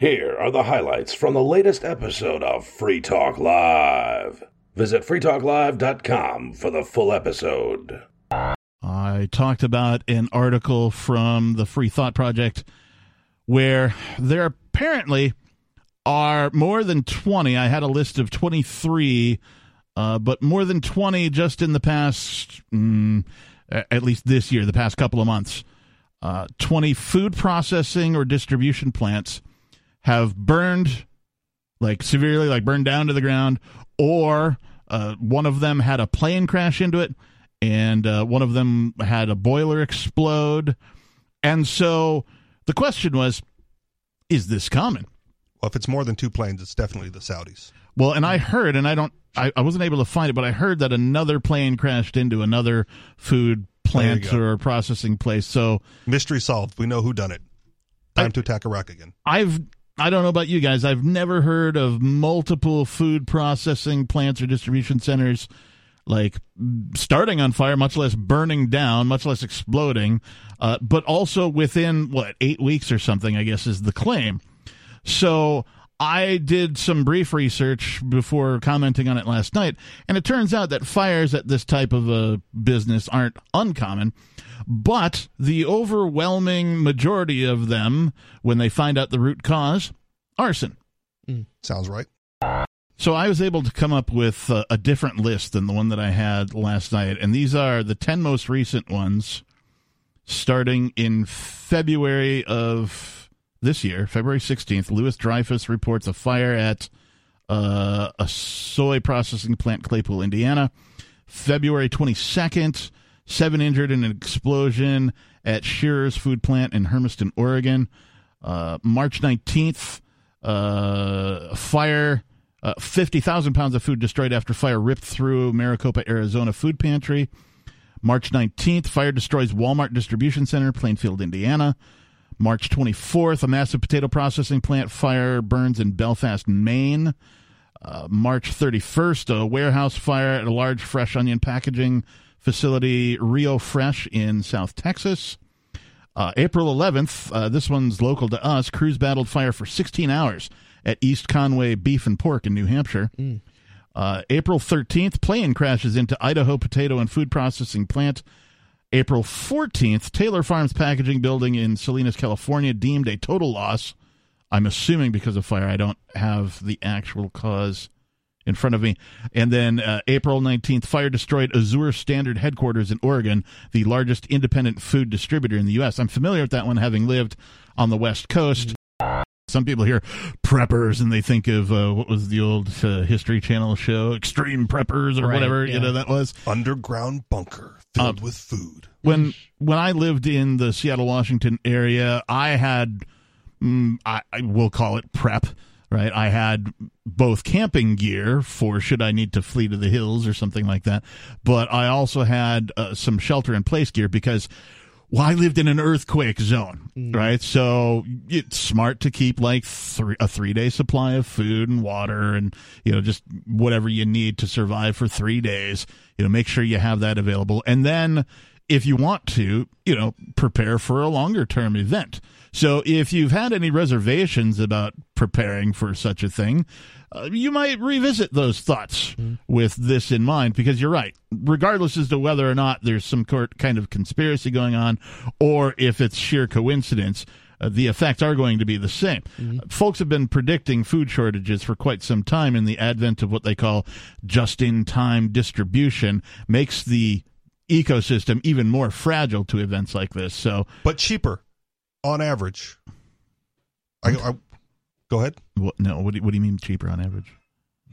Here are the highlights from the latest episode of Free Talk Live. Visit freetalklive.com for the full episode. I talked about an article from the Free Thought Project where there apparently are more than 20. I had a list of 23, uh, but more than 20 just in the past, mm, at least this year, the past couple of months. Uh, 20 food processing or distribution plants have burned, like severely, like burned down to the ground, or uh, one of them had a plane crash into it, and uh, one of them had a boiler explode. And so the question was, is this common? Well, if it's more than two planes, it's definitely the Saudis. Well, and I heard, and I don't, I, I wasn't able to find it, but I heard that another plane crashed into another food plant or processing place. So mystery solved. We know who done it. Time I, to attack Iraq again. I've I don't know about you guys. I've never heard of multiple food processing plants or distribution centers like starting on fire, much less burning down, much less exploding, uh, but also within what eight weeks or something. I guess is the claim. So I did some brief research before commenting on it last night, and it turns out that fires at this type of a business aren't uncommon. But the overwhelming majority of them, when they find out the root cause, arson. Mm. Sounds right. So I was able to come up with a, a different list than the one that I had last night, and these are the 10 most recent ones starting in February of this year, February 16th. Louis Dreyfus reports a fire at uh, a soy processing plant, Claypool, Indiana. February 22nd, seven injured in an explosion at Shearer's food plant in Hermiston, Oregon. Uh, March 19th, uh, fire, uh, 50,000 pounds of food destroyed after fire ripped through Maricopa, Arizona food pantry. March 19th, fire destroys Walmart distribution center, Plainfield, Indiana. March 24th, a massive potato processing plant fire burns in Belfast, Maine. Uh, March 31st, a warehouse fire at a large fresh onion packaging facility Rio Fresh in South Texas. Uh, April 11th, uh, this one's local to us. Crews battled fire for 16 hours at East Conway Beef and Pork in New Hampshire. Mm. Uh, April 13th, plane crashes into Idaho potato and food processing plant. April 14th, Taylor Farms packaging building in Salinas, California, deemed a total loss. I'm assuming because of fire. I don't have the actual cause in front of me. And then uh, April 19th, fire destroyed Azure Standard headquarters in Oregon, the largest independent food distributor in the U.S. I'm familiar with that one, having lived on the West Coast. Some people hear preppers and they think of uh, what was the old uh, History Channel show, Extreme Preppers or right, whatever yeah. you know that was. Underground bunker filled uh, with food. When when I lived in the Seattle, Washington area, I had, mm, I, I will call it prep right? I had both camping gear for should I need to flee to the hills or something like that, but I also had uh, some shelter in place gear because well, I lived in an earthquake zone, mm. right? So it's smart to keep like three, a three day supply of food and water and, you know, just whatever you need to survive for three days. You know, make sure you have that available. And then if you want to, you know, prepare for a longer term event. So if you've had any reservations about preparing for such a thing, uh, you might revisit those thoughts mm. with this in mind because you're right. Regardless as to whether or not there's some kind of conspiracy going on or if it's sheer coincidence, uh, the effects are going to be the same. Mm-hmm. Folks have been predicting food shortages for quite some time, and the advent of what they call just in time distribution makes the ecosystem even more fragile to events like this. So, but cheaper on average. I, I go ahead. What, no, what do, what do you mean cheaper on average?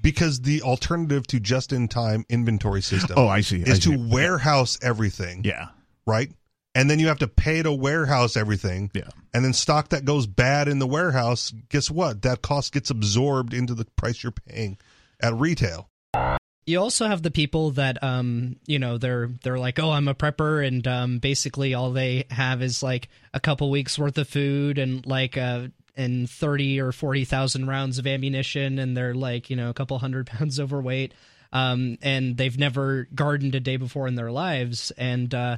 Because the alternative to just-in-time inventory system, oh, I see, is I see. to warehouse everything. Yeah, right. And then you have to pay to warehouse everything. Yeah. And then stock that goes bad in the warehouse, guess what? That cost gets absorbed into the price you're paying at retail you also have the people that um you know they're they're like oh i'm a prepper and um basically all they have is like a couple weeks worth of food and like uh and 30 or 40,000 rounds of ammunition and they're like you know a couple hundred pounds overweight um and they've never gardened a day before in their lives and uh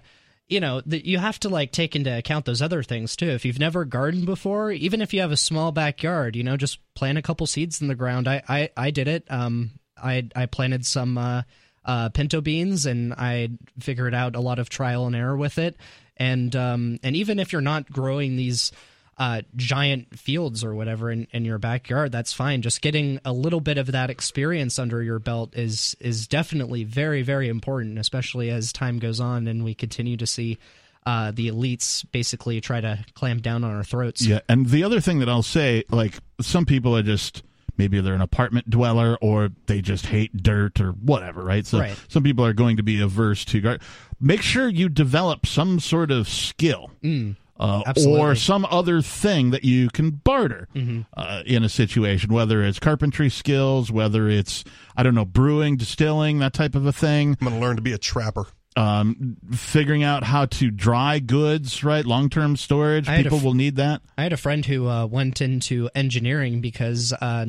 you know, that you have to like take into account those other things too. If you've never gardened before, even if you have a small backyard, you know, just plant a couple seeds in the ground. I I, I did it. Um, I I planted some uh, uh, pinto beans, and I figured out a lot of trial and error with it. And um, and even if you're not growing these uh, giant fields or whatever in, in your backyard, that's fine. Just getting a little bit of that experience under your belt is is definitely very very important, especially as time goes on and we continue to see uh, the elites basically try to clamp down on our throats. Yeah, and the other thing that I'll say, like some people are just maybe they're an apartment dweller or they just hate dirt or whatever, right? So Right. some people are going to be averse to gar Make sure you develop some sort of skill. Mm, uh, or some other thing that you can barter Mhm. uh, in a situation, whether it's carpentry skills, whether it's I don't know brewing, distilling, that type of a thing. I'm going to learn to be a trapper. Um, figuring out how to dry goods, right? Long term storage. I People f- will need that. I had a friend who uh, went into engineering because uh,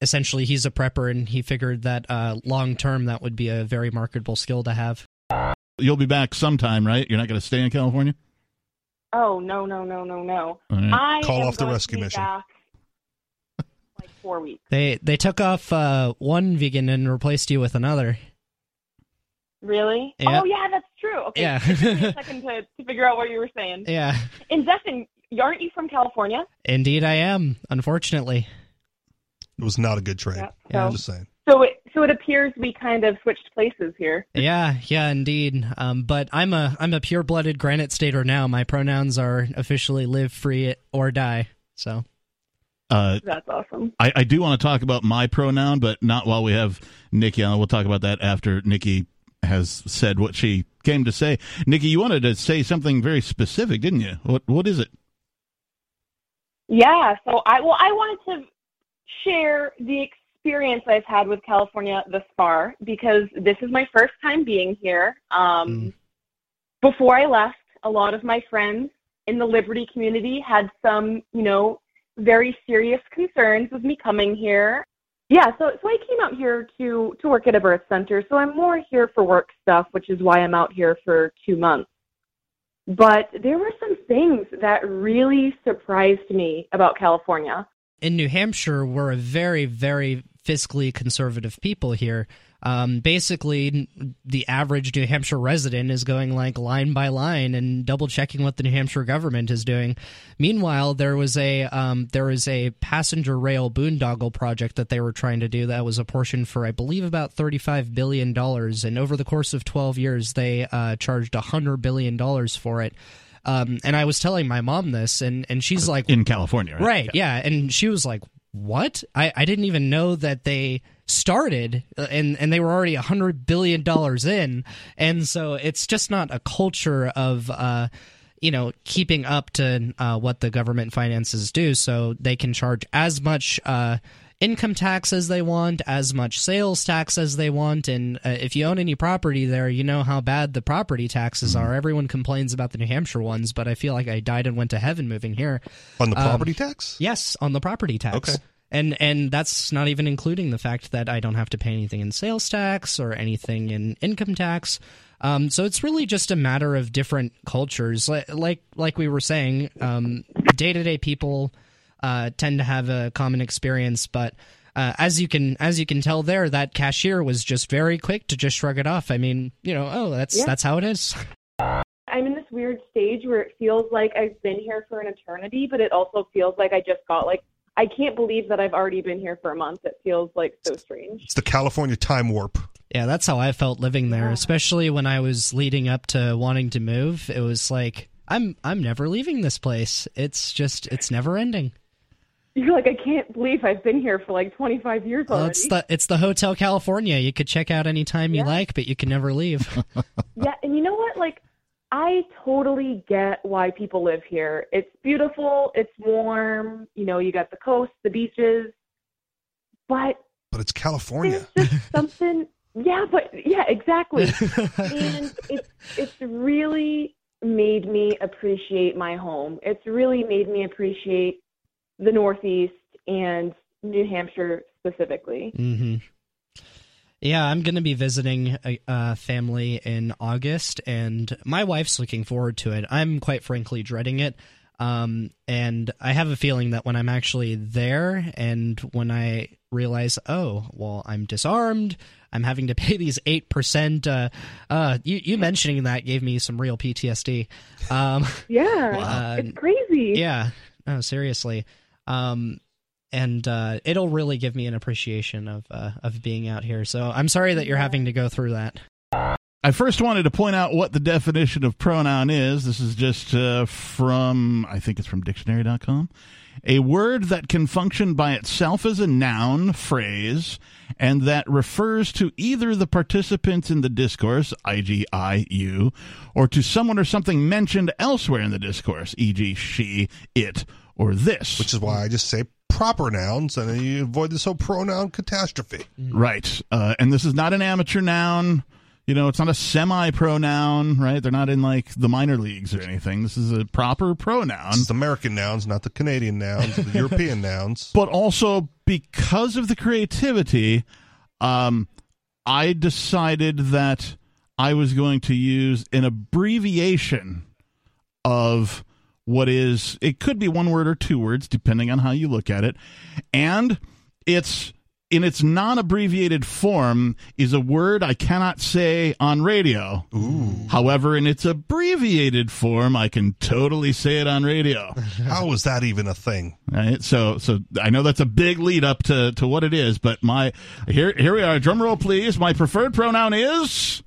essentially he's a prepper and he figured that uh, long term that would be a very marketable skill to have. You'll be back sometime, right? You're not going to stay in California. Oh no no no no no! All right. I Call off the rescue mission. Back like four weeks. They they took off uh, one vegan and replaced you with another. Really? Yeah. Oh yeah, that's true. Okay, Yeah. it took me a second to, to figure out what you were saying. Yeah, And Dustin, aren't you from California? indeed I am. Unfortunately, It was not a good trade. Yeah. Yeah. I'm just saying. so it so it appears we kind of switched places here. yeah, yeah, indeed. Um, but I'm a I'm a pure blooded Granite Stater now. My pronouns are officially live free or die. So Uh, That's awesome. I, I do want to talk about my pronoun, but not while we have Nikki on. We'll talk about that after Nikki has said what she came to say. Nikki, you wanted to say something very specific, didn't you? What What is it? Yeah. So I well, I wanted to share the experience I've had with California thus far because this is my first time being here. Um, Before I left, a lot of my friends in the Liberty community had some, you know, very serious concerns with me coming here. Yeah, so so I came out here to to work at a birth center. So I'm more here for work stuff, which is why I'm out here for two months. But there were some things that really surprised me about California. In New Hampshire, we're a very, very fiscally conservative people here. Um, basically, the average New Hampshire resident is going like line by line and double checking what the New Hampshire government is doing. Meanwhile, there was a um, there was a passenger rail boondoggle project that they were trying to do that was apportioned for, I believe, about thirty five billion dollars, and over the course of twelve years, they uh, charged hundred billion dollars for it. Um, and I was telling my mom this, and and she's like, In California, right? Right, yeah. And she was like, "What? I, I didn't even know that they started uh, and and they were already a hundred billion dollars in." And so it's just not a culture of uh, you know, keeping up to uh, what the government finances do, so they can charge as much. Uh, Income tax as they want, as much sales tax as they want, and uh, if you own any property there, you know how bad the property taxes are. Everyone complains about the New Hampshire ones, but I feel like I died and went to heaven moving here. On the Um, property tax? Yes, on the property tax. Okay. And and that's not even including the fact that I don't have to pay anything in sales tax or anything in income tax. Um, so it's really just a matter of different cultures. Like like, like we were saying, day to day people uh, tend to have a common experience, but uh, as you can as you can tell there, that cashier was just very quick to just shrug it off. I mean, you know, oh, that's Yeah. that's how it is. I'm in this weird stage where it feels like I've been here for an eternity, but it also feels like I just got like I can't believe that I've already been here for a month. It feels like so strange. It's the California time warp. Yeah, that's how I felt living there, Yeah. especially when I was leading up to wanting to move. It was like I'm I'm never leaving this place. It's just it's never ending. You're like I can't believe I've been here for like 25 years Well, already. it's the it's the Hotel California. You could check out anytime you like, but you can never leave. Yeah, and you know what? Like, I totally get why people live here. It's beautiful, it's warm, you know, you got the coast, the beaches. But But it's California. there's just something Yeah, but yeah, exactly. and it's it's really made me appreciate my home. It's really made me appreciate the Northeast and New Hampshire specifically. hmm Yeah, I'm going to be visiting a, a family in August, and my wife's looking forward to it. I'm quite frankly dreading it. Um, and I have a feeling that when I'm actually there and when I realize, oh, well, I'm disarmed, I'm having to pay these 8%. Uh, uh, you, you mentioning that gave me some real PTSD. Um, Yeah, Wow. it's crazy. yeah, no, seriously. Um, and uh, it'll really give me an appreciation of uh, of being out here. So I'm sorry that you're having to go through that. I first wanted to point out what the definition of pronoun is. This is just uh, from, I think it's from dictionary.com. A word that can function by itself as a noun phrase and that refers to either the participants in the discourse, e.g., I, you, or to someone or something mentioned elsewhere in the discourse, e.g., she, it, or this. Which is why I just say proper nouns, and then you avoid this whole pronoun catastrophe. Right. Uh, and this is not an amateur noun. You know, it's not a semi pronoun, right? They're not in like the minor leagues or anything. This is a proper pronoun. It's American nouns, not the Canadian nouns, the European nouns. But also because of the creativity, um, I decided that I was going to use an abbreviation of what is, it could be one word or two words, depending on how you look at it. And it's in its non abbreviated form is a word I cannot say on radio. Ooh. However, in its abbreviated form, I can totally say it on radio. How is that even a thing? Right. So, so I know that's a big lead up to, to what it is, but my here here we are. Drum roll, please. My preferred pronoun is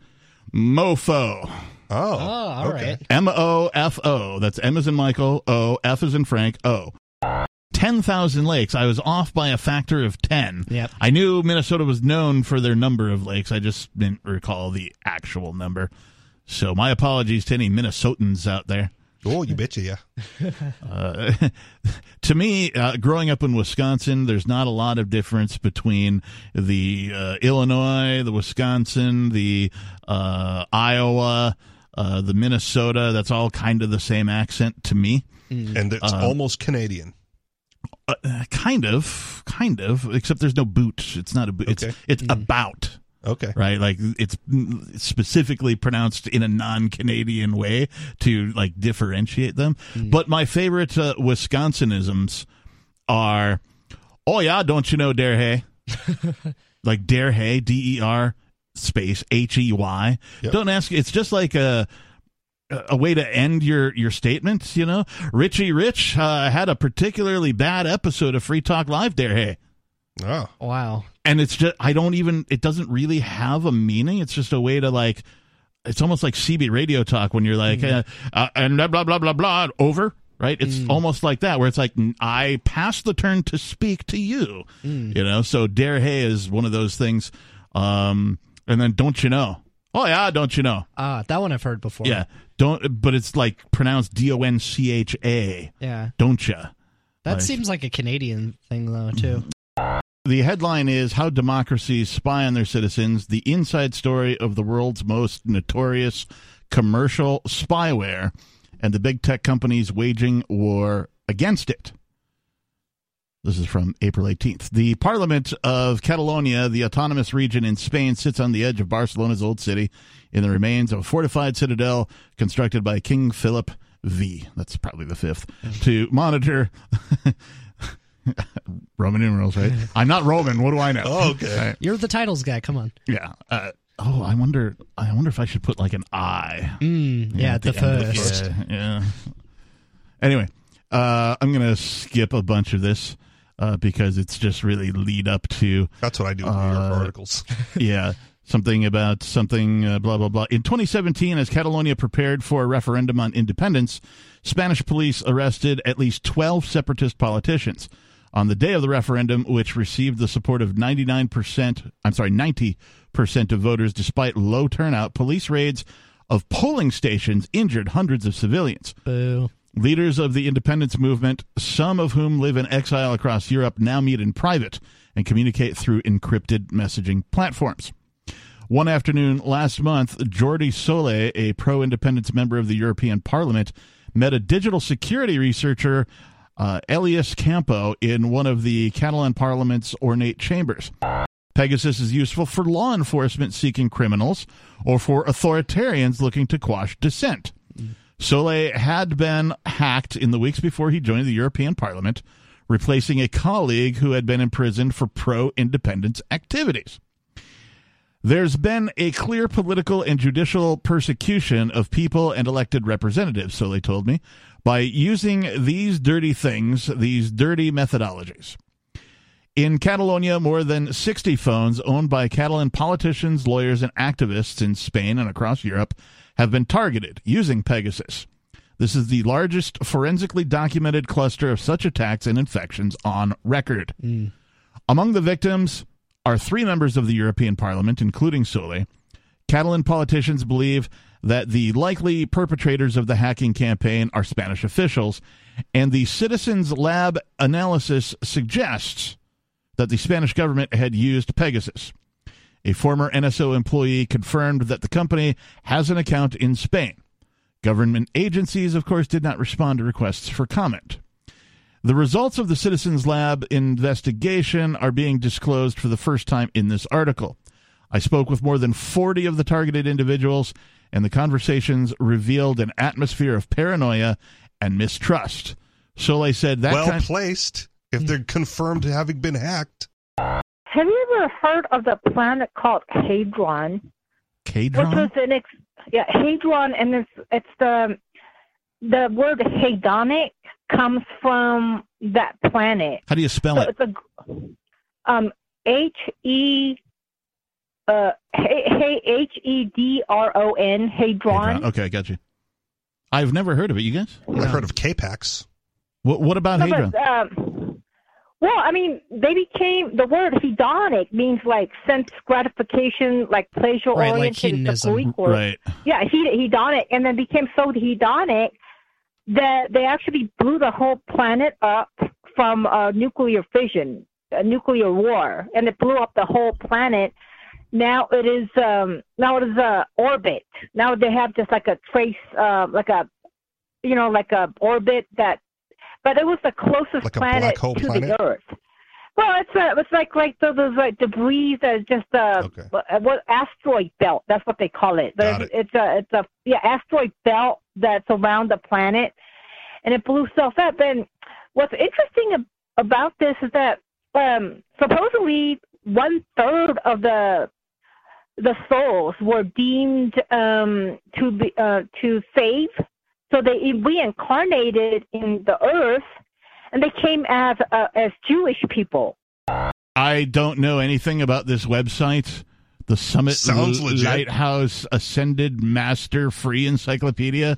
mofo. Oh, all okay. right. M O F O. That's M as in Michael. O F as in Frank. O. Ten thousand lakes. I was off by a factor of ten. Yep. I knew Minnesota was known for their number of lakes. I just didn't recall the actual number. So my apologies to any Minnesotans out there. Oh, you betcha, yeah. Uh, to me, uh, growing up in Wisconsin, there's not a lot of difference between the uh, Illinois, the Wisconsin, the uh, Iowa, uh, the Minnesota. That's all kind of the same accent to me. And it's almost Canadian. Uh, kind of, kind of, except there's no boot. It's not a boot. Okay. It's it's about. Okay. Right, like it's specifically pronounced in a non-Canadian way to like differentiate them. But my favorite uh, Wisconsinisms are, "Oh yeah, don't you know Dare Hay?" like Dare Hay, D E R space H E Y. Yep. Don't ask. It's just like a a way to end your your statements. You know, Richie Rich uh, had a particularly bad episode of Free Talk Live. There, hey. Oh, Wow. and it's just I don't even it doesn't really have a meaning. It's just a way to like it's almost like CB radio talk when you're like uh, uh, and blah blah blah blah blah over. Right, it's almost like that, where it's like I pass the turn to speak to you, you know. So dare hay is one of those things, um, and then don't you know? Oh yeah, don't you know? Ah, that one I've heard before. Yeah, don't. But it's like pronounced D O N C H A, Yeah. don't you? That Like- seems like a Canadian thing though, too. The headline is How Democracies Spy on Their Citizens The Inside Story of the World's Most Notorious Commercial Spyware and the Big Tech Companies Waging War Against It. This is from April 18th. The Parliament of Catalonia, the autonomous region in Spain, sits on the edge of Barcelona's old city in the remains of a fortified citadel constructed by King Philip V. That's probably the fifth. To monitor. Roman numerals, right? I'm not Roman. What do I know? Oh, okay. Right. You're the titles guy. Come on. Yeah. Uh, oh, I wonder. I wonder if I should put like an I. Mm, yeah, at the, end of first. Yeah, yeah. Anyway, uh, I'm gonna skip a bunch of this uh, because it's just really lead up to That's what I do with New York Uh, articles. yeah something about something uh, blah blah blah. In 2017, as Catalonia prepared for a referendum on independence, Spanish police arrested at least 12 separatist politicians. On the day of the referendum, which received the support of 99%, I'm sorry, 90% of voters despite low turnout, police raids of polling stations injured hundreds of civilians. Boo. Leaders of the independence movement, some of whom live in exile across Europe, now meet in private and communicate through encrypted messaging platforms. One afternoon last month, Jordi Sole, a pro independence member of the European Parliament, met a digital security researcher, uh, Elies Campo, in one of the Catalan Parliament's ornate chambers. Pegasus is useful for law enforcement seeking criminals or for authoritarians looking to quash dissent. Sole had been hacked in the weeks before he joined the European Parliament, replacing a colleague who had been imprisoned for pro independence activities. There's been a clear political and judicial persecution of people and elected representatives, so they told me, by using these dirty things, these dirty methodologies. In Catalonia, more than 60 phones owned by Catalan politicians, lawyers, and activists in Spain and across Europe have been targeted using Pegasus. This is the largest forensically documented cluster of such attacks and infections on record. Mm. Among the victims are three members of the European Parliament, including Sole. Catalan politicians believe that the likely perpetrators of the hacking campaign are Spanish officials, and the Citizens Lab analysis suggests that the Spanish government had used Pegasus. A former NSO employee confirmed that the company has an account in Spain. Government agencies, of course, did not respond to requests for comment. The results of the Citizens Lab investigation are being disclosed for the first time in this article. I spoke with more than 40 of the targeted individuals, and the conversations revealed an atmosphere of paranoia and mistrust. Sole said that well kind placed if they're confirmed having been hacked. Have you ever heard of the planet called Hadron? Hadron. Which was an ex- yeah Hadron, and it's it's the the word hedonic comes from that planet. How do you spell So it? it's a um H E uh H E D R O N Hadron. Hadron. Okay, I got you. I've never heard of it. You guys? I've heard of K-Pax. What, what about No, Hadron? but, um, well, I mean, they became the word hedonic means like sense gratification, like pleasure Right, like oriented. it's a hedonism. Right. Yeah, he, hedonic, and then became so hedonic that they actually blew the whole planet up from uh, nuclear fission, a nuclear war, and it blew up the whole planet. Now it is um, now it is a orbit. Now they have just like a trace, uh, like a you know, like a orbit that, but it was the closest Like planet to planet? the Earth. Well, it's a, it's like like those, those like debris that is just a Okay. what, what asteroid belt. That's what they call it. But Got it's, it's a it's a yeah asteroid belt that's around the planet, and it blew itself up. And what's interesting about this is that um, supposedly one third of the the souls were deemed um, to be uh, to save, so they reincarnated in the earth, and they came as uh, as Jewish people. I don't know anything about this website. The Summit Sounds L- legit. Lighthouse Ascended Master Free Encyclopedia.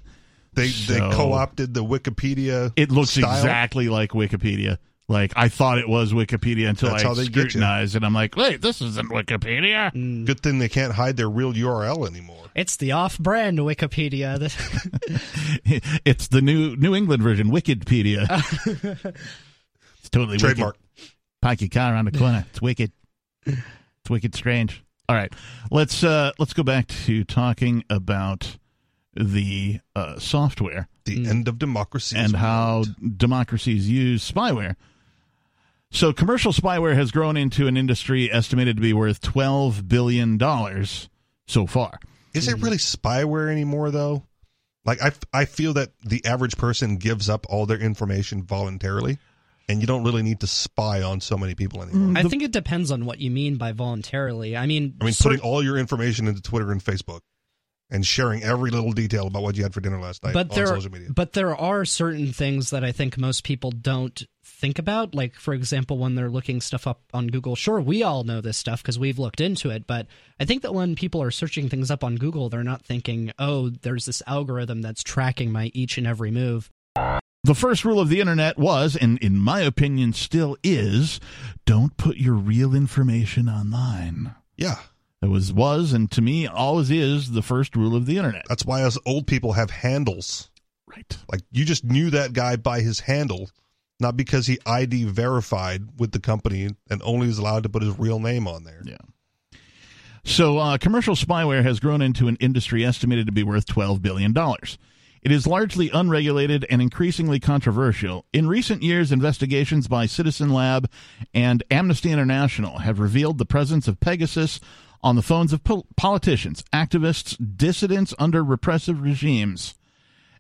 They they co-opted the Wikipedia. It looks style. exactly like Wikipedia. Like I thought it was Wikipedia until That's I how they get you. scrutinized, and I'm like, wait, this isn't Wikipedia. Mm. Good thing they can't hide their real URL anymore. It's the off-brand Wikipedia. it's the new New England version, Wickedpedia. it's totally Trademark. Wicked. Park your car around the corner. It's wicked. It's wicked strange. All right, let's uh, let's go back to talking about the uh, software The end of democracy. is and how imminent. democracies use spyware. So, commercial spyware has grown into an industry estimated to be worth twelve billion dollars so far. Is it really spyware anymore, though? Like, I, I feel that the average person gives up all their information voluntarily, and you don't really need to spy on so many people anymore. Mm-hmm. I think it depends on what you mean by voluntarily. I mean, I mean, putting all your information into Twitter and Facebook and sharing every little detail about what you had for dinner last night but on there, social media. but there are certain things that I think most people don't think about. Like, for example, when they're looking stuff up on Google. Sure, we all know this stuff because we've looked into it. But I think that when people are searching things up on Google, they're not thinking, "Oh, there's this algorithm that's tracking my each and every move." The first rule of the internet was, and in my opinion still is, don't put your real information online. yeah, It was was and to me always is the first rule of the internet. that's why us old people have handles. Right. Like, you just knew that guy by his handle, not because he ID verified with the company and only is allowed to put his real name on there. Yeah. So, uh, commercial spyware has grown into an industry estimated to be worth $12 billion. It is largely unregulated and increasingly controversial. In recent years, investigations by Citizen Lab and Amnesty International have revealed the presence of Pegasus on the phones of pol- politicians, activists, dissidents under repressive regimes.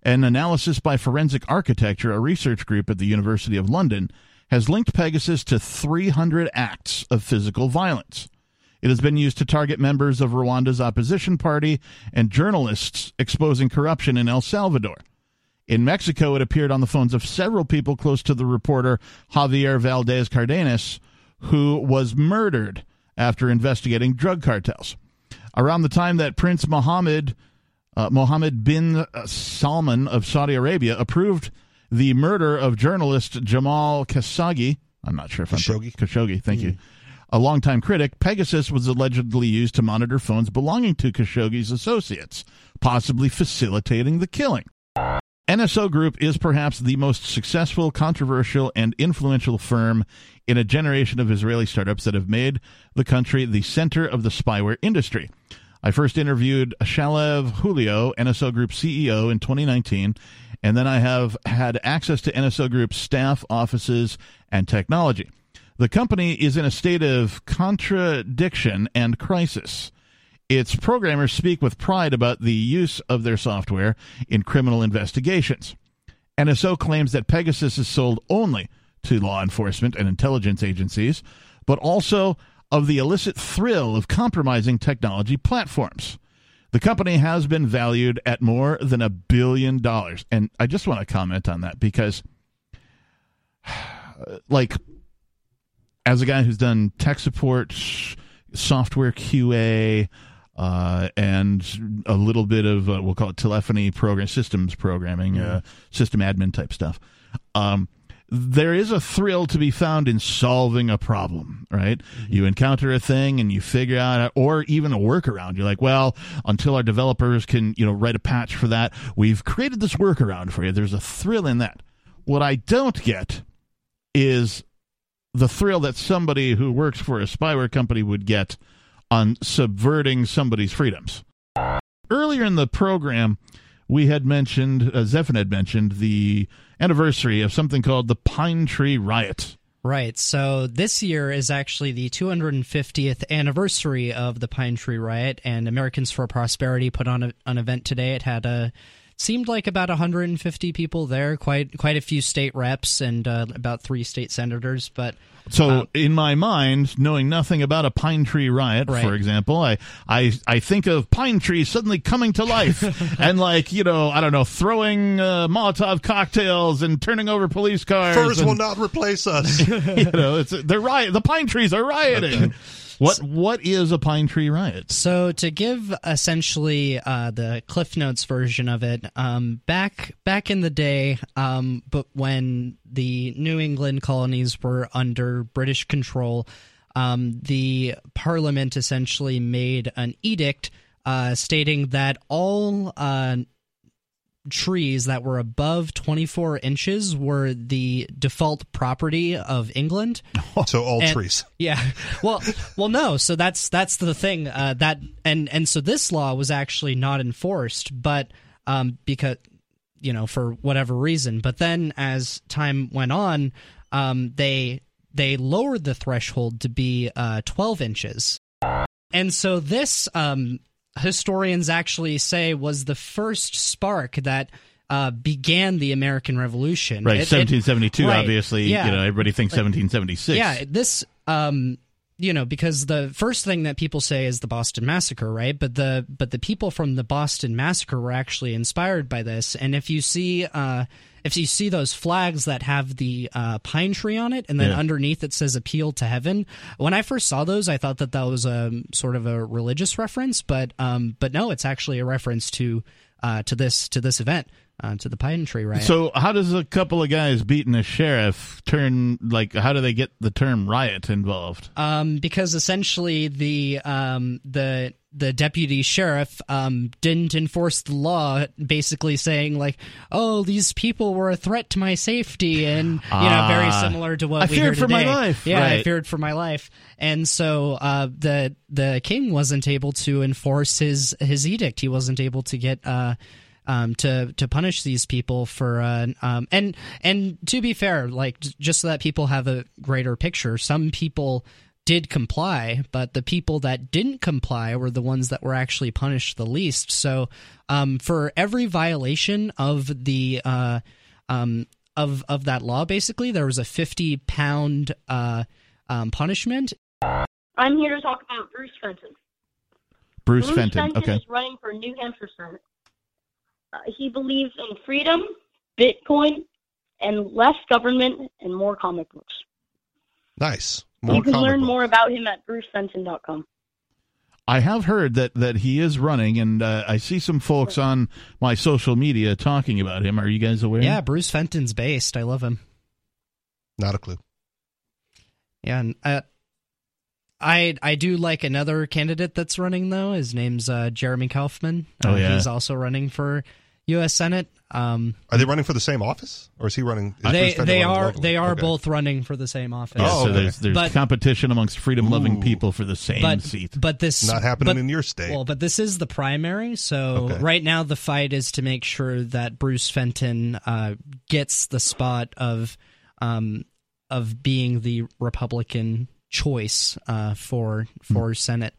An analysis by Forensic Architecture, a research group at the University of London, has linked Pegasus to 300 acts of physical violence. It has been used to target members of Rwanda's opposition party and journalists exposing corruption in El Salvador. In Mexico, it appeared on the phones of several people close to the reporter Javier Valdez Cardenas, who was murdered after investigating drug cartels. Around the time that Prince Mohammed, uh, Mohammed bin Salman of Saudi Arabia approved the murder of journalist Jamal Khashoggi, I'm not sure if Khashoggi. I'm Khashoggi, thank you a longtime critic, Pegasus was allegedly used to monitor phones belonging to Khashoggi's associates, possibly facilitating the killing. NSO Group is perhaps the most successful, controversial, and influential firm in a generation of Israeli startups that have made the country the center of the spyware industry. I first interviewed Shalev Hulio, NSO Group CEO, in 2019, and then I have had access to NSO Group's staff, offices, and technology. The company is in a state of contradiction and crisis. Its programmers speak with pride about the use of their software in criminal investigations. NSO claims that Pegasus is sold only to law enforcement and intelligence agencies, but also of the illicit thrill of compromising technology platforms. The company has been valued at more than a billion dollars. And I just want to comment on that because, like, as a guy who's done tech support, software QA, uh, and a little bit of uh, we'll call it telephony program systems programming, uh, system admin type stuff. Um, there is a thrill to be found in solving a problem, right? Mm-hmm. You encounter a thing and you figure out, or even a workaround. You're like, well, until our developers can, you know, write a patch for that, we've created this workaround for you. There's a thrill in that. What I don't get is the thrill that somebody who works for a spyware company would get on subverting somebody's freedoms. Earlier in the program, we had mentioned, uh, had mentioned the anniversary of something called the Pine Tree Riot. Right. So this year is actually the 250th anniversary of the Pine Tree Riot, and Americans for Prosperity put on a, an event today. It had a seemed like about 150 people there, quite quite a few state reps and uh, about three state senators. But So, Uh, in my mind, knowing nothing about a pine tree riot, Right. for example, I, I I think of pine trees suddenly coming to life and, like, you know, I don't know, throwing uh, Molotov cocktails and turning over police cars. Firs and, will not replace us. you know, it's they're riot. The pine trees are rioting. What what is a pine tree riot? So to give essentially uh, the Cliff Notes version of it, um, back back in the day, um, but when the New England colonies were under British control, um, the Parliament essentially made an edict uh, stating that all uh, trees that were above 24 inches were the default property of England. so all And- trees. Yeah. Well, well, no. So that's that's the thing. Uh, that and and so this law was actually not enforced, but um, because you know for whatever reason. But then as time went on, um, they they lowered the threshold to be uh, 12 inches, and so this um, historians actually say was the first spark that. Uh, began the American Revolution. Right, It- it- 1772, right, obviously, yeah. you know, everybody thinks 1776. Yeah, this um you know because the first thing that people say is the Boston massacre, right? But the but the people from the Boston massacre were actually inspired by this. And if you see uh if you see those flags that have the uh, pine tree on it, and then Yeah. underneath it says "Appeal to Heaven," when I first saw those, I thought that that was a sort of a religious reference, but um, but no, it's actually a reference to uh, to this to this event, uh, to the pine tree riot. So, how does a couple of guys beating a sheriff turn, like, how do they get the term riot involved? um, because essentially the um, the the deputy sheriff um, didn't enforce the law, basically saying like, "Oh, these people were a threat to my safety," and you know, very Ah. similar to what I we feared for my life, Yeah, I feared for my life, and so uh, the the king wasn't able to enforce his his edict. He wasn't able to get. Uh, um, to to punish these people for uh, um, and and to be fair, like just so that people have a greater picture, some people did comply, but the people that didn't comply were the ones that were actually punished the least. So, um, for every violation of the uh, um, of of that law, basically, there was a fifty pound uh, um, punishment. I'm here to talk about Bruce Fenton. Bruce, Fenton. Fenton Okay. is running for New Hampshire Senate. Uh, he believes in freedom, Bitcoin, and less government and more comic books. Nice. More you can learn books. more about him at brucefenton.com. I have heard that that he is running, and uh, I see some folks on my social media talking about him. Are you guys aware? Yeah, Bruce Fenton's based. I love him. Not a clue. Yeah, and uh, I I do like another candidate that's running though. His name's uh, Jeremy Kauffman. Uh, Oh, yeah. he's also running for U.S. Senate. Um, Are they running for the same office, or is he running? Is they they running are they are Okay. both running for the same office. Yeah, Oh, so okay. there's there's But- competition amongst freedom loving people for the same but seat. but this Not happening but- in your state. Well, but this is the primary, so Okay. right now the fight is to make sure that Bruce Fenton uh, gets the spot of um, of being the Republican choice uh, for for Senate.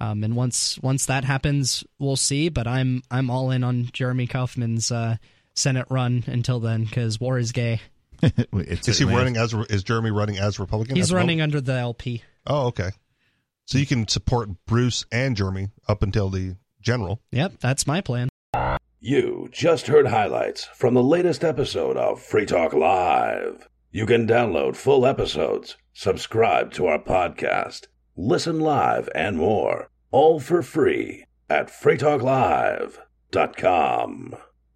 Um, and once once that happens, we'll see. But I'm I'm all in on Jeremy Kauffman's uh, Senate run until then because war is gay. Is he it- running as? Is Jeremy running as Republican? He's As well? running under the LP. Oh, okay. So you can support Bruce and Jeremy up until the general. Yep, that's my plan. You just heard highlights from the latest episode of Free Talk Live. You can download full episodes, subscribe to our podcast, listen live, and more, all for free at freetalklive.com.